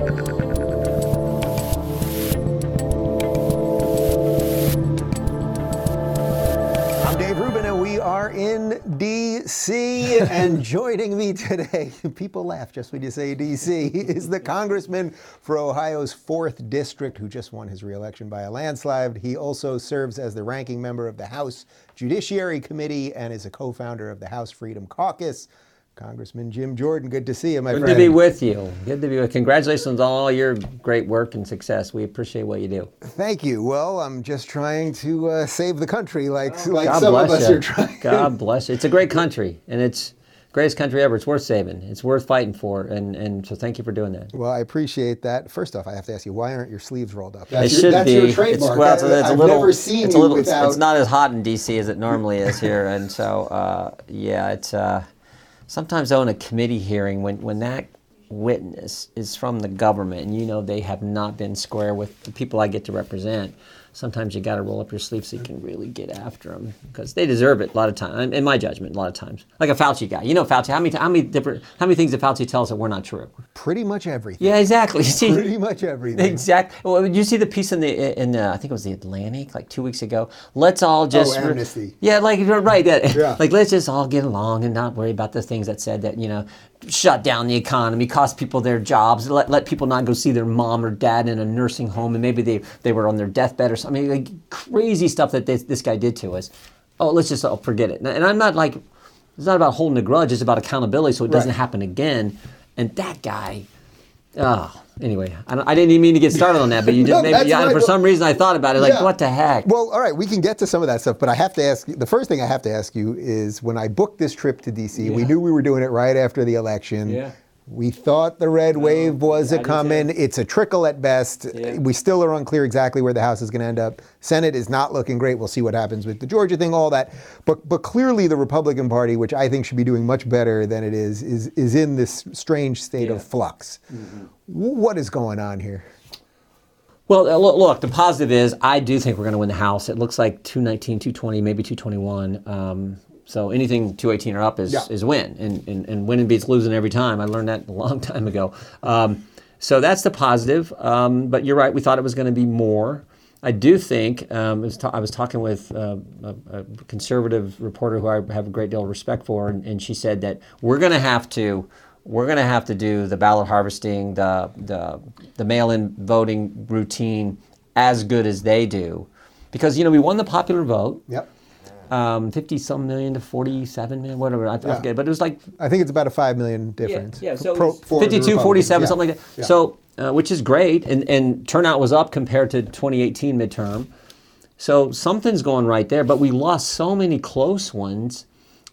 I'm Dave Rubin, and we are in D.C. and joining me today, people laugh just when you say D.C., is the congressman for Ohio's 4th District who just won his reelection by a landslide. He also serves as the ranking member of the House Judiciary Committee and is a co founder of the House Freedom Caucus. Congressman Jim Jordan, good to see you, my Good friend. to be with you. Good to be with. Congratulations on all your great work and success. We appreciate what you do. Thank you. Well, I'm just trying to uh, save the country, like, like God some bless of us you. are trying. God bless you. It's a great country, and it's greatest country ever. It's worth saving. It's worth fighting for, and and so thank you for doing that. Well, I appreciate that. First off, I have to ask you, why aren't your sleeves rolled up? It That's your- should that's be. your It's, trademark. well, it's, That- it's a I've little. never seen it's you a little. It's, without. it's not as hot in DC as it normally is here, and so uh, yeah, it's. Uh, sometimes though a committee hearing, when when that witness is from the government, and you know they have not been square with the people I get to represent. Sometimes you got to roll up your sleeves so you can really get after them because they deserve it a lot of times. In my judgment, a lot of times, like a Fauci guy. You know Fauci. How many how many different how many things did Fauci tell us that were not true? Pretty much everything. Yeah, exactly. See, Pretty much everything. Exactly. Well, you see the piece in the in the, I think it was the Atlantic like two weeks ago? Let's all just Oh, Amnesty. Yeah, like right. That, Yeah. Like let's just all get along and not worry about the things that said that you know shut down the economy, cost people their jobs, let, let people not go see their mom or dad in a nursing home, and maybe they they were on their deathbed or something. Like crazy stuff that this, this guy did to us. Oh, let's just all forget it. And I'm not like it's not about holding a grudge. It's about accountability, so it doesn't Right. happen again. And that guy. Oh, anyway, I, I didn't even mean to get started on that, but you No, just yeah, right. for some reason I thought about it. Like, Yeah. what the heck? Well, all right, we can get to some of that stuff, but I have to ask you the first thing I have to ask you is when I booked this trip to DC, we knew we were doing it right after the election. Yeah. We thought the red wave was a coming. too. It's a trickle at best. Yeah. We still are unclear exactly where the House is going to end up. Senate is not looking great. We'll see what happens with the Georgia thing, all that. But but clearly the Republican Party, which I think should be doing much better than it is, is is in this strange state of flux. Mm-hmm. What is going on here? Well, uh, look, look, the positive is I do think we're going to win the House. It looks like 219, 220, maybe 221. Um, so anything 218 or up is, Yeah. is win. And, and, and winning beats losing every time. I learned that a long time ago. Um, so that's the positive. Um, but you're right, we thought it was going to be more. I do think, um, I, was ta- I was talking with uh, a, a conservative reporter who I have a great deal of respect for, and, and she said that we're going to have to we're going to have to do the ballot harvesting, the, the, the mail-in voting routine as good as they do. Because, you know, we won the popular vote, Yep. Um, 50 some million to 47 million, whatever, I, I forget, but it was like I think it's about a five million difference. yeah, yeah so Pro- it was for the 52, 47, Republicans. something like that. Yeah. So, uh, which is great, and, and turnout was up compared to 2018 midterm. So something's going right there, but we lost so many close ones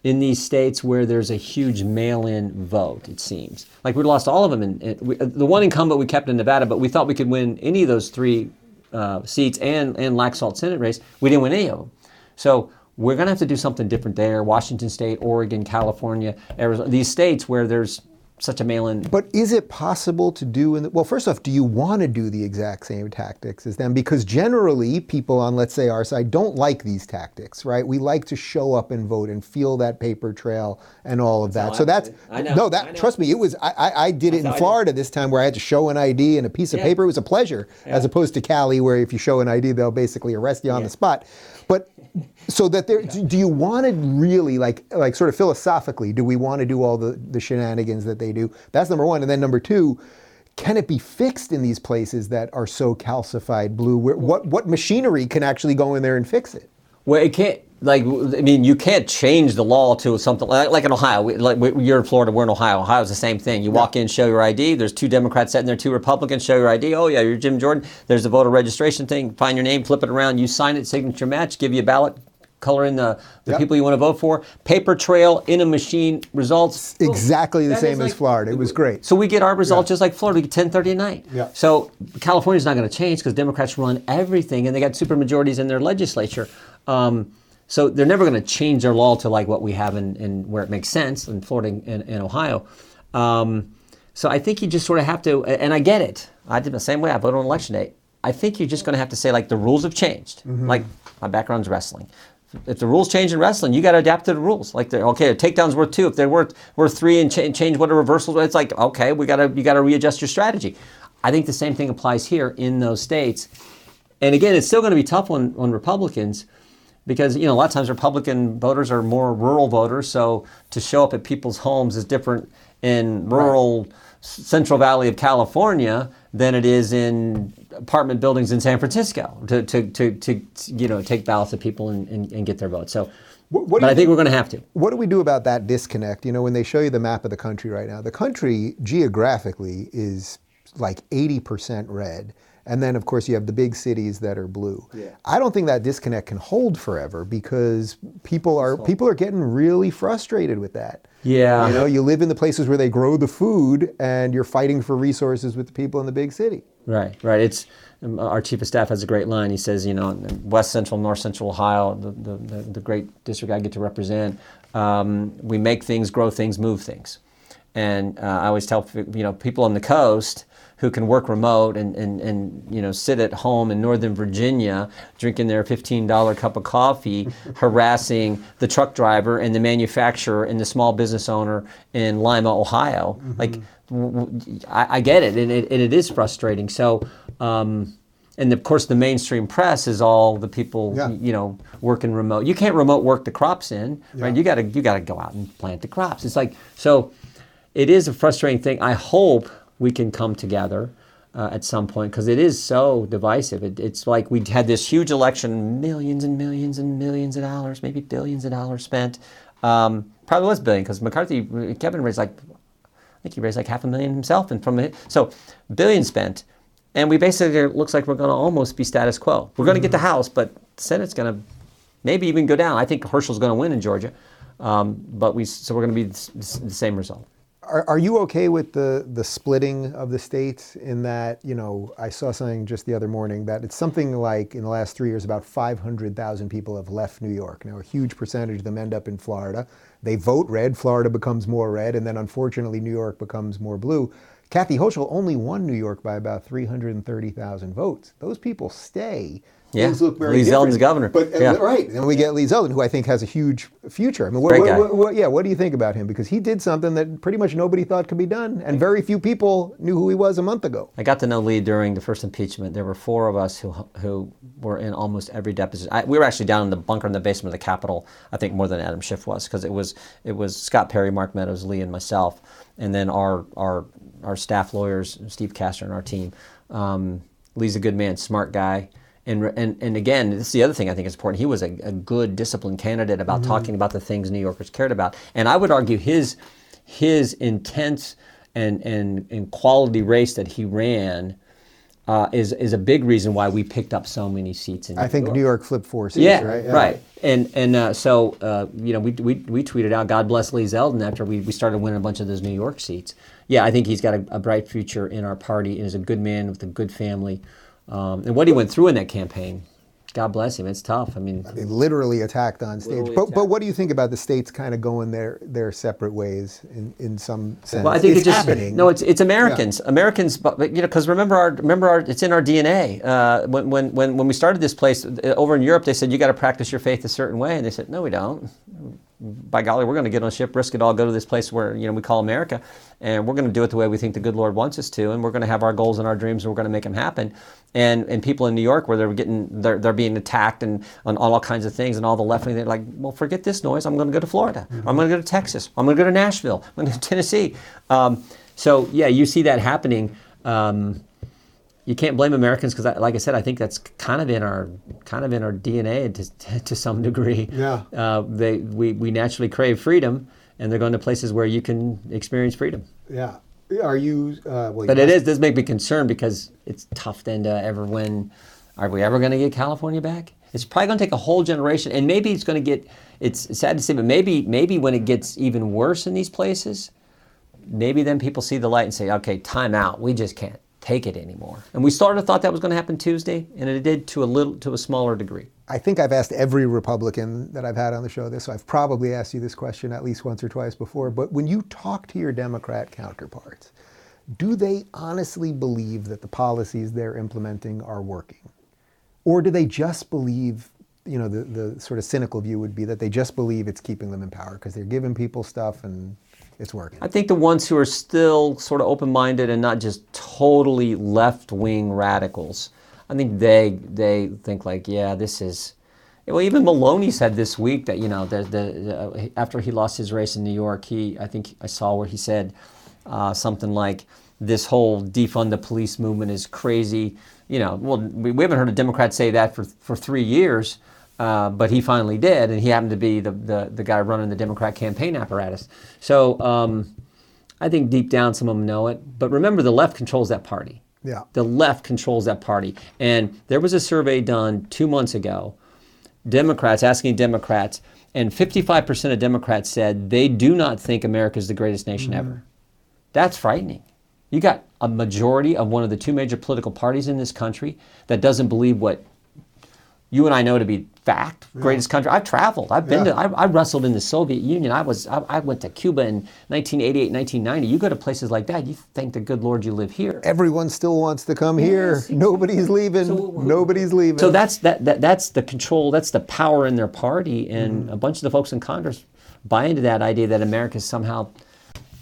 in these states where there's a huge mail-in vote. It seems like we lost all of them. In, in we, uh, the one incumbent we kept in Nevada, but we thought we could win any of those three uh, seats and and Laxalt Senate race. We didn't win any of them. So we're going to have to do something different there. Washington State, Oregon, California, Arizona, these states where there's such a mail-in. But is it possible to do in the, well, first off, do you want to do the exact same tactics as them? Because generally, people on, let's say, our side don't like these tactics, right? We like to show up and vote and feel that paper trail and all of that. how so I that's. I know, no, that, I know. trust me, it was, I, I, I did it in I do it. Florida this time where I had to show an ID and a piece of Yeah. paper. It was a pleasure, as opposed to Cali, where if you show an ID, they'll basically arrest you on Yeah. the spot. But so that there, do do you want to really like, like sort of philosophically, do we want to do all the, the shenanigans that they do? That's number one. And then number two, can it be fixed in these places that are so calcified blue? Where, what, what machinery can actually go in there and fix it? Well, it can't. Like, I mean, you can't change the law to something like, like in Ohio. We, like we, you're in Florida, we're in Ohio. Ohio's the same thing. You walk in, show your ID. There's two Democrats sitting there, two Republicans. Show your ID. Oh yeah, you're Jim Jordan. There's a voter registration thing. Find your name, flip it around. You sign it, signature match. Give you a ballot. color in the, the Yep. people you want to vote for. Paper trail in a machine results. boom. Exactly the That same is as like- Florida. It was great. So we get our results just like Florida. We get 10:30 at night. Yeah. So California's not going to change because Democrats run everything, and they got super majorities in their legislature. Um, so they're never going to change their law to like what we have in, in where it makes sense in Florida and, and Ohio. Um, so I think you just sort of have to, and I get it. I did the same way. I voted on election day. I think you're just going to have to say like the rules have changed. Like my background's wrestling. If the rules change in wrestling, you got to adapt to the rules. Like, they're, okay, a takedown's worth two. If they're worth worth three and cha- change what a reversal, it's like okay, we got to you got to readjust your strategy. I think the same thing applies here in those states. And again, it's still going to be tough on, on Republicans because you know a lot of times Republican voters are more rural voters. So to show up at people's homes is different in rural s- Central Valley of California than it is in apartment buildings in San Francisco to, to, to, to you know take ballots of people and, and, and get their votes. So, What- what do but you I think we're going to have to. What do we do about that disconnect? You know, when they show you the map of the country right now, the country geographically is like 80% red. And then, of course, you have the big cities that are blue. I don't think that disconnect can hold forever because people are people are getting really frustrated with that. Yeah. You know, you live in the places where they grow the food, and you're fighting for resources with the people in the big city. Right, right. It's um, our chief of staff has a great line. He says, you know, West Central, North Central Ohio, the, the, the, the great district I get to represent, um, we make things, grow things, move things. And uh, I always tell you know people on the coast who can work remote and, and, and you know sit at home in Northern Virginia drinking their $15 cup of coffee, harassing the truck driver and the manufacturer and the small business owner in Lima, Ohio. Like w- w- I, I get it, and it, and it is frustrating. So. Um, and of course, the mainstream press is all the people, Yeah. you know, working remote. You can't remote work the crops in, right? You got to you got to go out and plant the crops. It's like so. It is a frustrating thing. I hope we can come together uh, at some point because it is so divisive. It, it's like we had this huge election, millions and millions and millions of dollars, maybe billions of dollars spent. Um, probably was billion because McCarthy, Kevin raised like I think he raised like half a million himself, and from it, so billion spent, and we basically it looks like we're going to almost be status quo. We're going to get the House, but the Senate's going to maybe even go down. I think Herschel's going to win in Georgia, um, but we so we're going to be the, the same result. Are, are you okay with the, the splitting of the states in that, you know, I saw something just the other morning that it's something like in the last three years, about 500,000 people have left New York. Now, a huge percentage of them end up in Florida. They vote red, Florida becomes more red, and then unfortunately, New York becomes more blue. Kathy Hochul only won New York by about 330,000 votes. Those people stay. Yeah, Things look very Lee Zeldin's governor. But, Yeah. right, and we get Lee Zeldin, who I think has a huge future. I mean, what, Great guy. what- what- yeah, what do you think about him? Because he did something that pretty much nobody thought could be done, and very few people knew who he was a month ago. I got to know Lee during the first impeachment. There were four of us who who were in almost every deposition. I, we were actually down in the bunker in the basement of the Capitol. I think more than Adam Schiff was because it was it was Scott Perry, Mark Meadows, Lee, and myself, and then our our our staff lawyers, Steve Castor, and our team. Um, Lee's a good man, smart guy. And, and, and again, this is the other thing I think is important. He was a, a good, disciplined candidate about talking about the things New Yorkers cared about. And I would argue his his intense and, and, and quality race that he ran uh, is, is a big reason why we picked up so many seats in New I think York. New York flipped four seats, Yeah, right? right. And and uh, so uh, you know we, we we tweeted out God bless Lee Zeldin after we, we started winning a bunch of those New York seats. Yeah, I think he's got a, a bright future in our party and is a good man with a good family. Um, and what he went through in that campaign, God bless him. It's tough. I mean, They literally attacked on stage. Literally But, but what do you think about the states kind of going their, their separate ways in, in some sense? Well, I think it's it just happening. no. It's it's Americans. Americans, but but, you know, because remember our remember our it's in our DNA. Uh, when when when when we started this place uh, over in Europe, they said you got to practice your faith a certain way, and they said no, we don't. By golly, we're going to get on a ship, risk it all, go to this place where you know we call America, and we're going to do it the way we think the good Lord wants us to, and we're going to have our goals and our dreams, and we're going to make them happen. And and people in New York where they're getting they're, they're being attacked and on all kinds of things and all the left wing, they're like, well, forget this noise. I'm going to go to Florida. I'm going to go to Texas. I'm going to go to Nashville. I'm going to to Tennessee. Um, so yeah, you see that happening. Um, you can't blame Americans because, like I said, I think that's kind of in our kind of in our DNA to, to some degree. Yeah. Uh, they we, we naturally crave freedom, and they're going to places where you can experience freedom. Yeah. Are you, uh, well, But you it is does make me concerned because it's tough then to ever win. Are we ever going to get California back? It's probably going to take a whole generation, and maybe it's going to get. It's sad to say, but maybe maybe when it gets even worse in these places, maybe then people see the light and say, okay, time out. We just can't take it anymore. And we sort of thought that was going to happen Tuesday, and it did to a little to a smaller degree. I think I've asked every Republican that I've had on the show this, so I've probably asked you this question at least once or twice before. But when you talk to your Democrat counterparts, do they honestly believe that the policies they're implementing are working? Or do they just believe, you know, the, the sort of cynical view would be that they just believe it's keeping them in power because they're giving people stuff and it's working? I think the ones who are still sort of open minded and not just totally left wing radicals, I think they they think like, yeah, this is. Well, even Maloney said this week that you know the, the, uh, after he lost his race in New York, he I think I saw where he said uh, something like this whole defund the police movement is crazy. You know, well, we, we haven't heard a Democrat say that for for three years. Uh, but he finally did, and he happened to be the, the, the guy running the Democrat campaign apparatus. So um, I think deep down some of them know it. But remember, the left controls that party. Yeah. The left controls that party. And there was a survey done two months ago, Democrats asking Democrats, and 55% of Democrats said they do not think America is the greatest nation mm-hmm. ever. That's frightening. You got a majority of one of the two major political parties in this country that doesn't believe what you and I know to be fact, greatest country. I've traveled. I've been yeah. to. I, I, wrestled in the Soviet Union. I was. I, I, went to Cuba in 1988, 1990. You go to places like that, you thank the good Lord you live here. Everyone still wants to come here. Yes, Nobody's leaving. So, Nobody's leaving. So that's that, that. That's the control. That's the power in their party, and mm. a bunch of the folks in Congress buy into that idea that America is somehow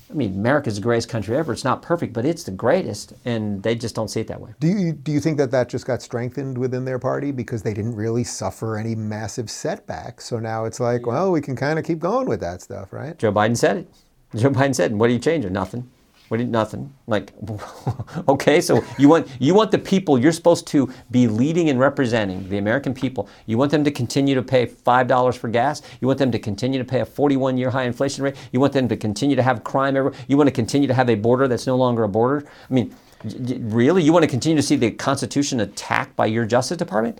I mean, America's the greatest country ever. It's not perfect, but it's the greatest, and they just don't see it that way. Do you do you think that that just got strengthened within their party because they didn't really suffer any massive setbacks? So now it's like, well, we can kind of keep going with that stuff, right? Joe Biden said it. Joe Biden said, and "What are you changing? Nothing." What did nothing? Like, okay, so you want you want the people you're supposed to be leading and representing the American people. You want them to continue to pay five dollars for gas. You want them to continue to pay a 41-year high inflation rate. You want them to continue to have crime everywhere. You want to continue to have a border that's no longer a border. I mean, really, you want to continue to see the Constitution attacked by your Justice Department?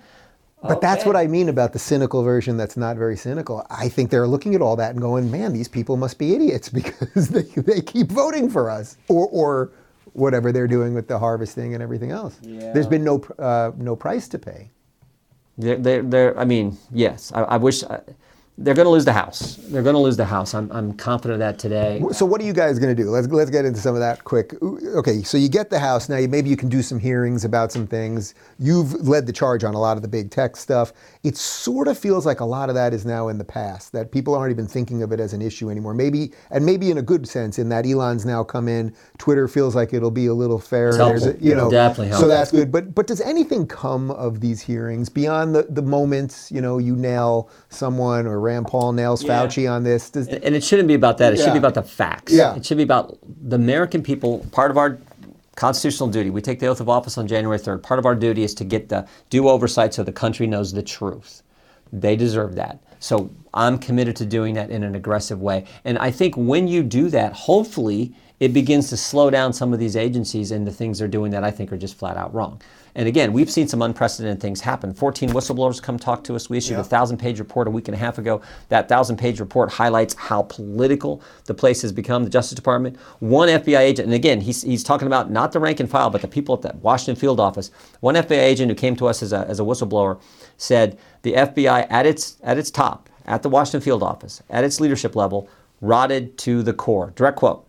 But okay. that's what I mean about the cynical version that's not very cynical. I think they're looking at all that and going, man, these people must be idiots because they, they keep voting for us. Or, or whatever they're doing with the harvesting and everything else. Yeah. There's been no, uh, no price to pay. They're, they're, they're, I mean, yes, I, I wish. I, they're going to lose the House. They're going to lose the House. I'm, I'm confident of that today. So what are you guys going to do? Let's let's get into some of that quick. Okay, so you get the House now. Maybe you can do some hearings about some things. You've led the charge on a lot of the big tech stuff. It sort of feels like a lot of that is now in the past. That people aren't even thinking of it as an issue anymore. Maybe and maybe in a good sense, in that Elon's now come in. Twitter feels like it'll be a little fair. There's a, you know, definitely So that's good. But but does anything come of these hearings beyond the the moments? You know, you nail someone or Rand Paul nails yeah. Fauci on this. Does, and it shouldn't be about that. It yeah. should be about the facts. Yeah. It should be about the American people. Part of our constitutional duty, we take the oath of office on January 3rd. Part of our duty is to get the due oversight so the country knows the truth. They deserve that. So I'm committed to doing that in an aggressive way. And I think when you do that, hopefully it begins to slow down some of these agencies and the things they're doing that I think are just flat out wrong. And again, we've seen some unprecedented things happen. 14 whistleblowers come talk to us. We issued yeah. a thousand page report a week and a half ago. That thousand page report highlights how political the place has become, the Justice Department. One FBI agent, and again, he's, he's talking about not the rank and file, but the people at the Washington field office. One FBI agent who came to us as a, as a whistleblower said the FBI at its, at its top, at the Washington field office, at its leadership level, rotted to the core. Direct quote.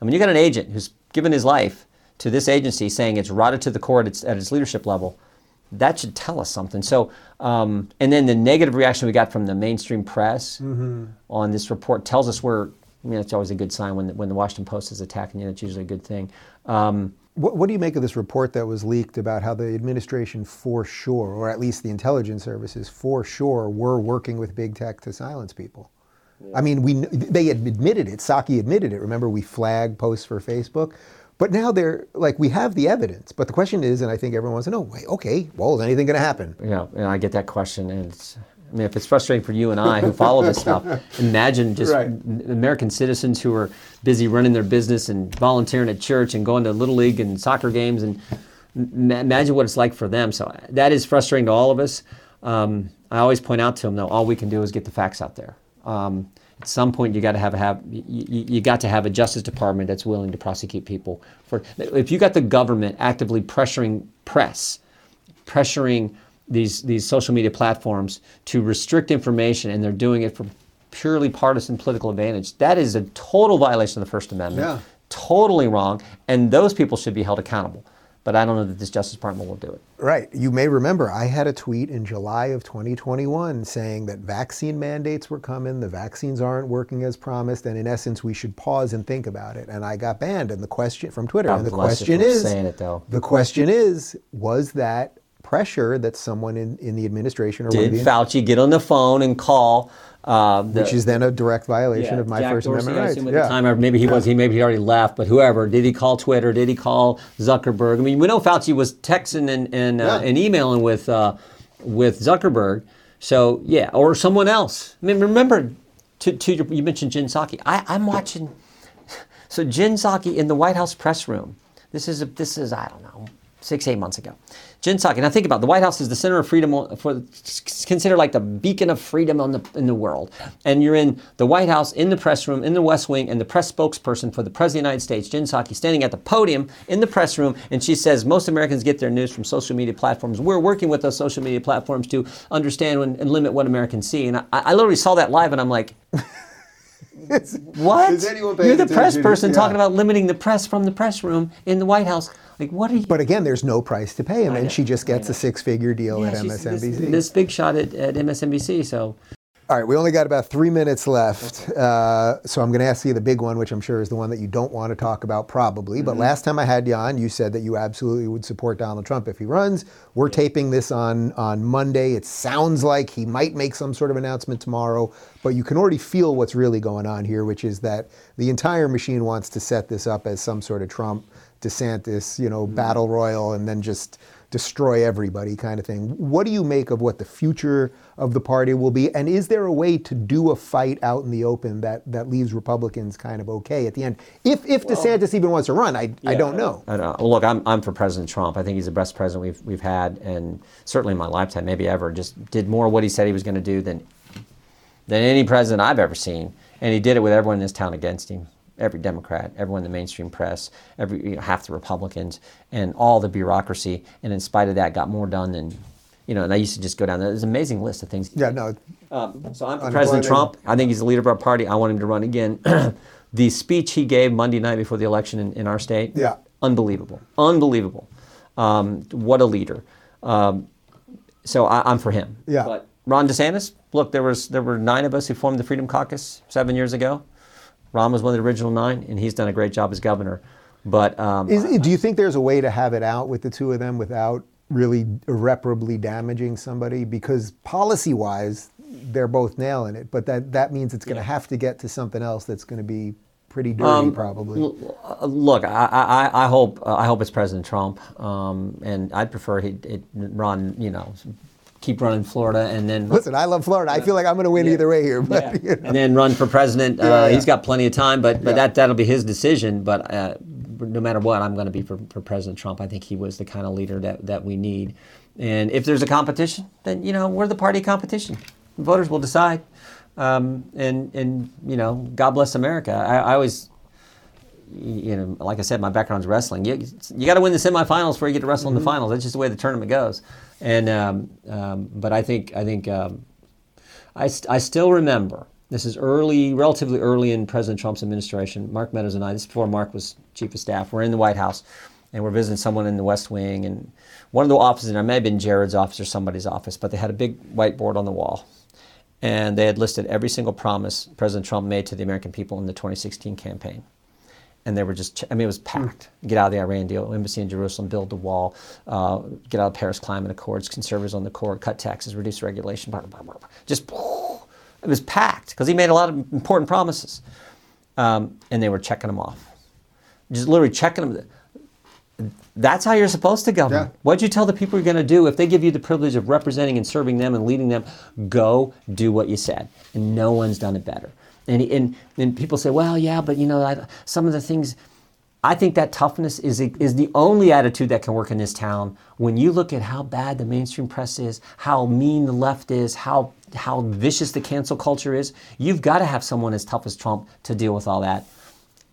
I mean, you got an agent who's given his life to this agency saying it's rotted to the core at its, at its leadership level, that should tell us something. So, um, and then the negative reaction we got from the mainstream press mm-hmm. on this report tells us we're, I mean, it's always a good sign when the, when the Washington Post is attacking you. that's usually a good thing. Um, what, what, do you make of this report that was leaked about how the administration for sure, or at least the intelligence services for sure, were working with big tech to silence people? Yeah. I mean, we they admitted it. Psaki admitted it. Remember, we flagged posts for Facebook. But now they're like, we have the evidence. But the question is, and I think everyone wants to know, wait, okay, well, is anything going to happen? Yeah, and I get that question. And it's, I mean, if it's frustrating for you and I who follow this stuff, imagine just right. American citizens who are busy running their business and volunteering at church and going to Little League and soccer games. And imagine what it's like for them. So that is frustrating to all of us. um, I always point out to them though, all we can do is get the facts out there. Um, at some point, you got to have, have you, you got to have a Justice Department that's willing to prosecute people for. If you got the government actively pressuring press, pressuring these these social media platforms to restrict information, and they're doing it for purely partisan political advantage, that is a total violation of the First Amendment. Yeah. Totally wrong, and those people should be held accountable. But I don't know that this Justice Department will do it. Right. You may remember I had a tweet in July of 2021 saying that vaccine mandates were coming, the vaccines aren't working as promised, and in essence, we should pause and think about it. And I got banned. And the question from Twitter, God and the question is, saying it, though. the question is, was that pressure that someone in, in the administration or Did the, Fauci get on the phone and call? Uh, the, which is then a direct violation Yeah, of my Jack First Dorsey, Amendment rights. the time, maybe he was, he maybe he already left, but whoever, did he call Twitter? Did he call Zuckerberg? I mean, we know Fauci was texting and and, uh, and emailing with uh, with Zuckerberg. So yeah, or someone else. I mean, remember, to, to your, you mentioned Jen Psaki. I, I'm watching. So Jen Psaki in the White House press room. This is a, this is I don't know six eight months ago. Jen Psaki. Now think about it. the White House is the center of freedom for considered like the beacon of freedom on the, in the world. And you're in the White House in the press room in the West Wing and the press spokesperson for the President of the United States, Jen Psaki, standing at the podium in the press room, and she says most Americans get their news from social media platforms. We're working with those social media platforms to understand and, and limit what Americans see. And I, I literally saw that live, and I'm like. what? You're the press person Yeah. talking about limiting the press from the press room in the White House. Like, what are you? But again, there's no price to pay and she just gets a six-figure deal Yeah, at she's MSNBC. This, this big shot at, at MSNBC. So All right, we only got about three minutes left. Uh, so I'm going to ask you the big one, which I'm sure is the one that you don't want to talk about, probably. Mm-hmm. But last time I had you on, you said that you absolutely would support Donald Trump if he runs. We're taping this on, on Monday. It sounds like he might make some sort of announcement tomorrow, but you can already feel what's really going on here, which is that the entire machine wants to set this up as some sort of Trump, DeSantis, you know, mm-hmm. battle royal, and then just destroy everybody kind of thing. What do you make of what the future of the party will be? And is there a way to do a fight out in the open that, that leaves Republicans kind of okay at the end? If, if DeSantis even wants to run, I, I don't know. I don't know. Look, I'm, I'm for President Trump. I think he's the best president we've, we've had, and certainly in my lifetime, maybe ever. Just did more what he said he was going to do than than any president I've ever seen, and he did it with everyone in this town against him. Every Democrat, everyone in the mainstream press, every you know, half the Republicans, and all the bureaucracy. And in spite of that, got more done than, you know. And I used to just go down. There. There's an amazing list of things. Yeah, no. Um, so I'm for. President Trump. I think he's the leader of our party. I want him to run again. the speech he gave Monday night before the election in, in our state, Yeah. unbelievable, unbelievable. Um, what a leader. Um, so I, I'm for him. Yeah. But Ron DeSantis, look, there was there were nine of us who formed the Freedom Caucus seven years ago. Ron was one of the original nine, and he's done a great job as governor. But um, Is, do you think there's a way to have it out with the two of them without really irreparably damaging somebody? Because policy wise, they're both nailing it, but that, that means it's going to have to get to something else that's going to be pretty dirty, Um, probably. Uh, Look, I, I, I hope uh, I hope it's President Trump, um, and I'd prefer he it run, you know, keep running Florida, and then Listen, I love Florida. I feel like I'm going to win either way here, but Yeah. you know. and then run for president. Yeah, uh, yeah. He's got plenty of time, but but Yeah. that that'll be his decision. But uh, no matter what, I'm going to be for, for President Trump. I think he was the kind of leader that that we need. And if there's a competition, then you know we're the party competition. Voters will decide. Um, and and you know, God bless America. I, I always you know, like I said, my background's wrestling. You, you got to win the semifinals before you get to wrestle in the finals. That's just the way the tournament goes. And um, um, but I think I think um, I, st- I still remember. This is early, relatively early in President Trump's administration. Mark Meadows and I. This is before Mark was chief of staff. We're in the White House, and we're visiting someone in the West Wing, and one of the offices, and it may have been Jared's office or somebody's office, but they had a big whiteboard on the wall, and they had listed every single promise President Trump made to the American people in the 2016 campaign and they were just, I mean, it was packed. Get out of the Iran deal, embassy in Jerusalem, build the wall, uh, get out of Paris Climate Accords, conservatives on the court, cut taxes, reduce regulation, blah, blah, blah, blah. just, it was packed because he made a lot of important promises. Um, and they were checking them off. Just literally checking them. That's how you're supposed to govern. Yeah. What'd you tell the people you're going to do? If they give you the privilege of representing and serving them and leading them, go do what you said. And no one's done it better. And, and, and people say, well, yeah, but you know, I, some of the things, I think that toughness is is the only attitude that can work in this town. When you look at how bad the mainstream press is, how mean the left is, how how vicious the cancel culture is, you've got to have someone as tough as Trump to deal with all that.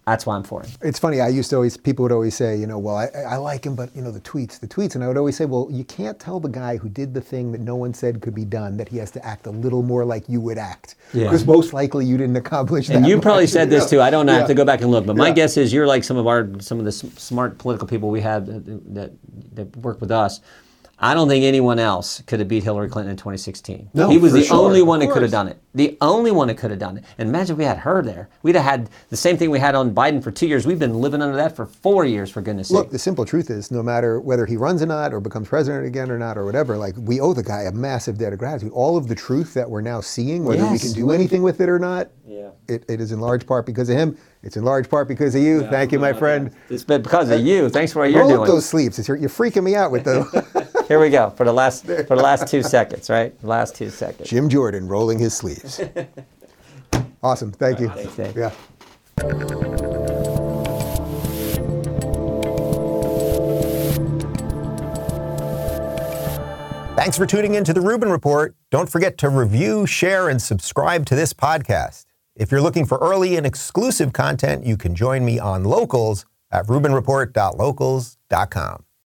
That's why I'm for him. It's funny. I used to always, people would always say, you know, well, I, I like him, but, you know, the tweets, the tweets. And I would always say, well, you can't tell the guy who did the thing that no one said could be done that he has to act a little more like you would act. Yeah. Because most likely you didn't accomplish that. And you probably said this too. I don't know. I have to go back and look. But my Yeah. guess is you're like some of our some of the smart political people we have that, that that work with us. I don't think anyone else could have beat Hillary Clinton in 2016. No, he was for the sure, only one that could have done it. The only one that could have done it. And imagine if we had her there. We'd have had the same thing we had on Biden for two years. We've been living under that for four years, for goodness sake. Look, the simple truth is, no matter whether he runs or not, or becomes president again or not, or whatever, like we owe the guy a massive debt of gratitude. All of the truth that we're now seeing, whether we can do anything with it or not, Yeah. it, it is in large part because of him. It's in large part because of you. Thank you, my friend. It's been because of you. Thanks for what you're Roll up doing. those sleeves. You're, you're freaking me out with the Here we go for the last for the last two seconds, right? The last two seconds. Jim Jordan rolling his sleeves. awesome. Thank you. Thanks. Yeah. Thanks for tuning in to the Rubin Report. Don't forget to review, share, and subscribe to this podcast. If you're looking for early and exclusive content, you can join me on Locals at rubinreport.locals.com.